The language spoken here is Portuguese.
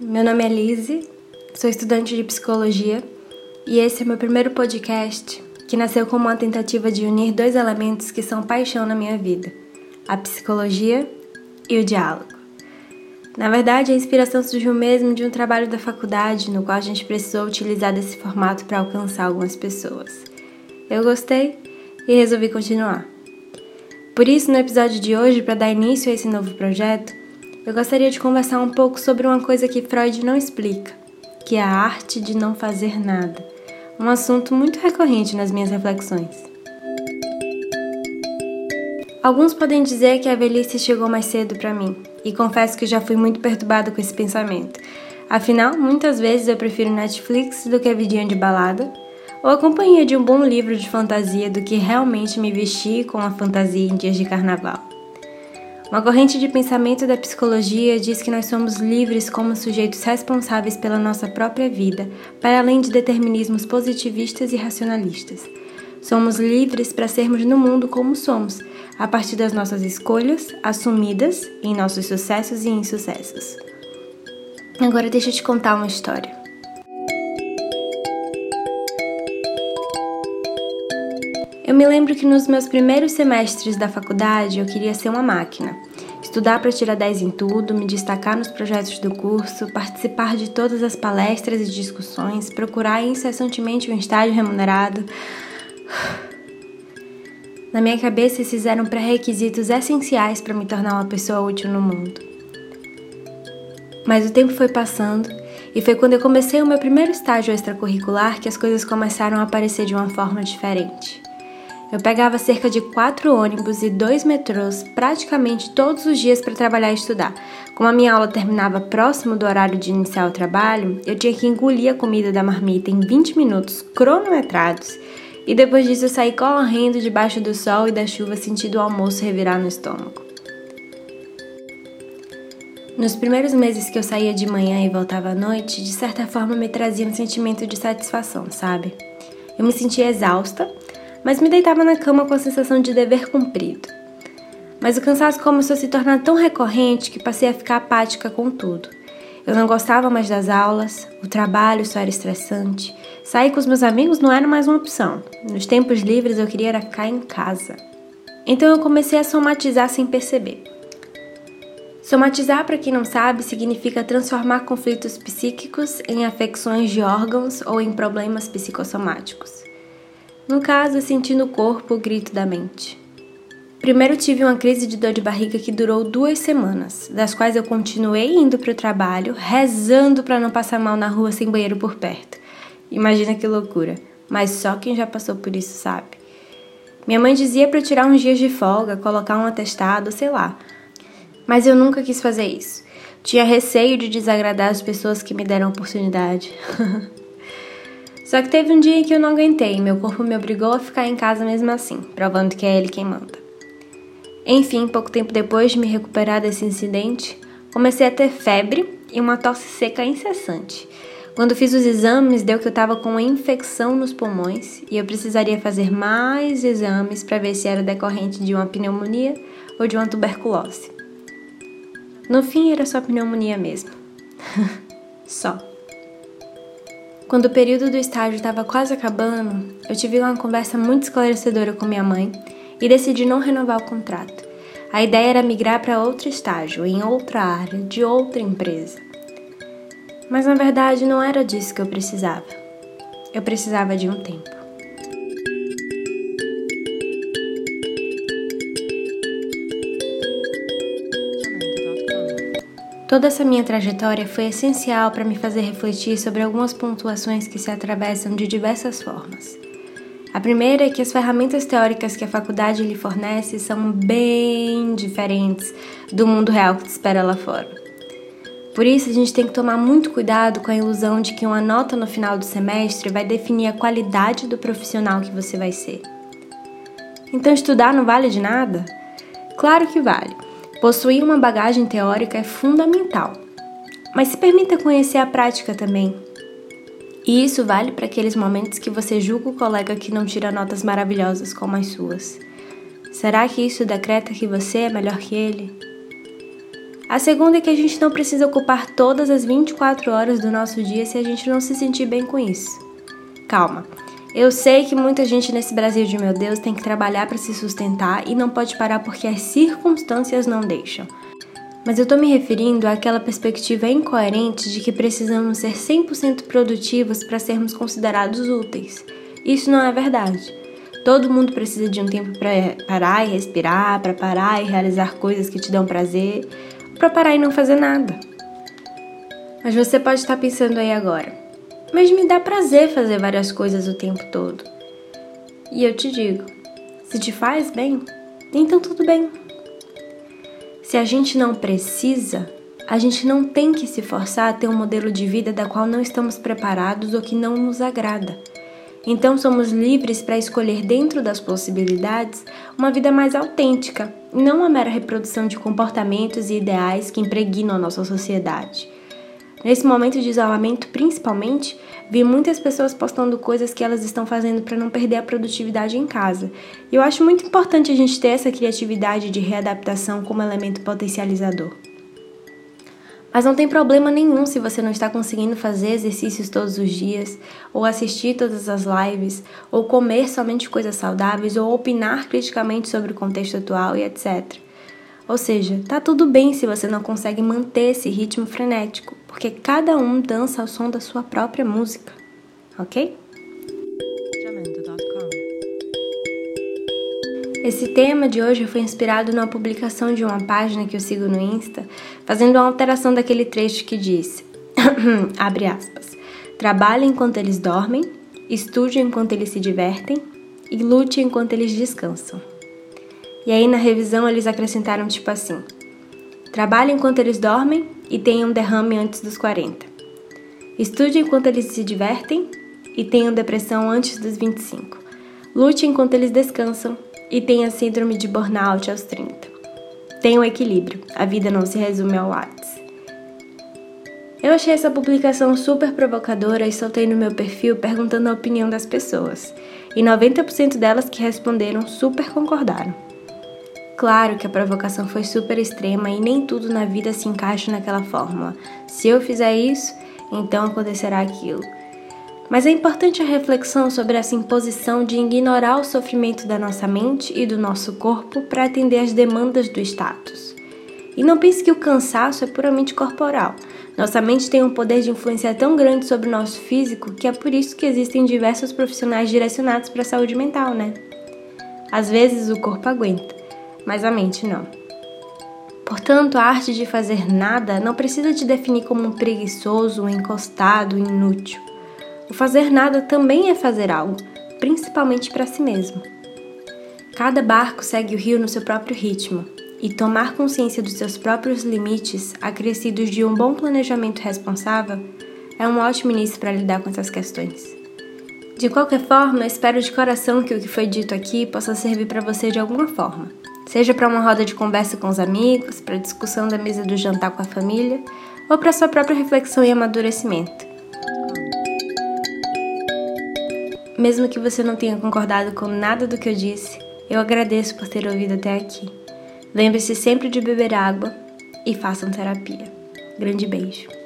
meu nome é Lise, sou estudante de psicologia e esse é meu primeiro podcast que nasceu como uma tentativa de unir dois elementos que são paixão na minha vida: a psicologia e o diálogo. Na verdade, a inspiração surgiu mesmo de um trabalho da faculdade no qual a gente precisou utilizar desse formato para alcançar algumas pessoas. Eu gostei e resolvi continuar. Por isso, no episódio de hoje, para dar início a esse novo projeto, eu gostaria de conversar um pouco sobre uma coisa que Freud não explica, que é a arte de não fazer nada, um assunto muito recorrente nas minhas reflexões. Alguns podem dizer que a velhice chegou mais cedo para mim, e confesso que já fui muito perturbada com esse pensamento. Afinal, muitas vezes eu prefiro Netflix do que a vidinha de balada, ou a companhia de um bom livro de fantasia do que realmente me vestir com a fantasia em dias de carnaval. Uma corrente de pensamento da psicologia diz que nós somos livres como sujeitos responsáveis pela nossa própria vida, para além de determinismos positivistas e racionalistas. Somos livres para sermos no mundo como somos, a partir das nossas escolhas, assumidas em nossos sucessos e insucessos. Agora deixa eu te contar uma história. Me lembro que nos meus primeiros semestres da faculdade eu queria ser uma máquina. Estudar para tirar 10 em tudo, me destacar nos projetos do curso, participar de todas as palestras e discussões, procurar incessantemente um estágio remunerado. Na minha cabeça, esses eram pré-requisitos essenciais para me tornar uma pessoa útil no mundo. Mas o tempo foi passando e foi quando eu comecei o meu primeiro estágio extracurricular que as coisas começaram a aparecer de uma forma diferente. Eu pegava cerca de quatro ônibus e dois metrôs praticamente todos os dias para trabalhar e estudar. Como a minha aula terminava próximo do horário de iniciar o trabalho, eu tinha que engolir a comida da marmita em 20 minutos cronometrados. E depois disso eu saí correndo debaixo do sol e da chuva sentindo o almoço revirar no estômago. Nos primeiros meses que eu saía de manhã e voltava à noite, de certa forma me trazia um sentimento de satisfação, sabe? Eu me sentia exausta, mas me deitava na cama com a sensação de dever cumprido. Mas o cansaço começou a se tornar tão recorrente que passei a ficar apática com tudo. Eu não gostava mais das aulas, o trabalho só era estressante, sair com os meus amigos não era mais uma opção. Nos tempos livres eu queria era ficar em casa. Então eu comecei a somatizar sem perceber. Somatizar, para quem não sabe, significa transformar conflitos psíquicos em afecções de órgãos ou em problemas psicossomáticos. No caso, senti no corpo o grito da mente. Primeiro tive uma crise de dor de barriga que durou duas semanas, das quais eu continuei indo para o trabalho, rezando para não passar mal na rua sem banheiro por perto. Imagina que loucura, mas só quem já passou por isso sabe. Minha mãe dizia para tirar uns dias de folga, colocar um atestado, sei lá. Mas eu nunca quis fazer isso. Tinha receio de desagradar as pessoas que me deram a oportunidade. Só que teve um dia em que eu não aguentei e meu corpo me obrigou a ficar em casa mesmo assim, provando que é ele quem manda. Enfim, pouco tempo depois de me recuperar desse incidente, comecei a ter febre e uma tosse seca incessante. Quando fiz os exames, deu que eu estava com uma infecção nos pulmões e eu precisaria fazer mais exames para ver se era decorrente de uma pneumonia ou de uma tuberculose. No fim, era só pneumonia mesmo. só. Quando o período do estágio estava quase acabando, eu tive uma conversa muito esclarecedora com minha mãe e decidi não renovar o contrato. A ideia era migrar para outro estágio, em outra área, de outra empresa. Mas na verdade não era disso que eu precisava. Eu precisava de um tempo. Toda essa minha trajetória foi essencial para me fazer refletir sobre algumas pontuações que se atravessam de diversas formas. A primeira é que as ferramentas teóricas que a faculdade lhe fornece são bem diferentes do mundo real que te espera lá fora. Por isso, a gente tem que tomar muito cuidado com a ilusão de que uma nota no final do semestre vai definir a qualidade do profissional que você vai ser. Então, estudar não vale de nada? Claro que vale. Possuir uma bagagem teórica é fundamental, mas se permita conhecer a prática também. E isso vale para aqueles momentos que você julga o colega que não tira notas maravilhosas como as suas. Será que isso decreta que você é melhor que ele? A segunda é que a gente não precisa ocupar todas as 24 horas do nosso dia se a gente não se sentir bem com isso. Calma. Eu sei que muita gente nesse Brasil de meu Deus tem que trabalhar para se sustentar e não pode parar porque as circunstâncias não deixam. Mas eu tô me referindo àquela perspectiva incoerente de que precisamos ser 100% produtivos para sermos considerados úteis. Isso não é verdade. Todo mundo precisa de um tempo para parar e respirar, para parar e realizar coisas que te dão prazer, para parar e não fazer nada. Mas você pode estar pensando aí agora, mas me dá prazer fazer várias coisas o tempo todo. E eu te digo, se te faz bem, então tudo bem. Se a gente não precisa, a gente não tem que se forçar a ter um modelo de vida da qual não estamos preparados ou que não nos agrada. Então somos livres para escolher dentro das possibilidades uma vida mais autêntica, não uma mera reprodução de comportamentos e ideais que impregnam a nossa sociedade. Nesse momento de isolamento, principalmente, vi muitas pessoas postando coisas que elas estão fazendo para não perder a produtividade em casa. E eu acho muito importante a gente ter essa criatividade de readaptação como elemento potencializador. Mas não tem problema nenhum se você não está conseguindo fazer exercícios todos os dias, ou assistir todas as lives, ou comer somente coisas saudáveis, ou opinar criticamente sobre o contexto atual e etc. Ou seja, tá tudo bem se você não consegue manter esse ritmo frenético, porque cada um dança ao som da sua própria música, ok? Esse tema de hoje foi inspirado numa publicação de uma página que eu sigo no Insta, fazendo uma alteração daquele trecho que diz: abre aspas. Trabalhe enquanto eles dormem, estude enquanto eles se divertem e lute enquanto eles descansam. E aí na revisão eles acrescentaram tipo assim: Trabalhe enquanto eles dormem e tenha um derrame antes dos 40. Estude enquanto eles se divertem e tenham depressão antes dos 25. Lute enquanto eles descansam e tenha síndrome de burnout aos 30. Tenha um equilíbrio, a vida não se resume ao Whats. Eu achei essa publicação super provocadora e soltei no meu perfil perguntando a opinião das pessoas, e 90% delas que responderam super concordaram. Claro que a provocação foi super extrema e nem tudo na vida se encaixa naquela fórmula. Se eu fizer isso, então acontecerá aquilo. Mas é importante a reflexão sobre essa imposição de ignorar o sofrimento da nossa mente e do nosso corpo para atender às demandas do status. E não pense que o cansaço é puramente corporal. Nossa mente tem um poder de influência tão grande sobre o nosso físico que é por isso que existem diversos profissionais direcionados para a saúde mental, né? Às vezes o corpo aguenta, mas a mente não. Portanto, a arte de fazer nada não precisa te definir como um preguiçoso, um encostado, um inútil. O fazer nada também é fazer algo, principalmente para si mesmo. Cada barco segue o rio no seu próprio ritmo, e tomar consciência dos seus próprios limites, acrescidos de um bom planejamento responsável, é um ótimo início para lidar com essas questões. De qualquer forma, espero de coração que o que foi dito aqui possa servir para você de alguma forma, seja para uma roda de conversa com os amigos, para discussão da mesa do jantar com a família, ou para sua própria reflexão e amadurecimento. Mesmo que você não tenha concordado com nada do que eu disse, eu agradeço por ter ouvido até aqui. Lembre-se sempre de beber água e façam terapia. Grande beijo.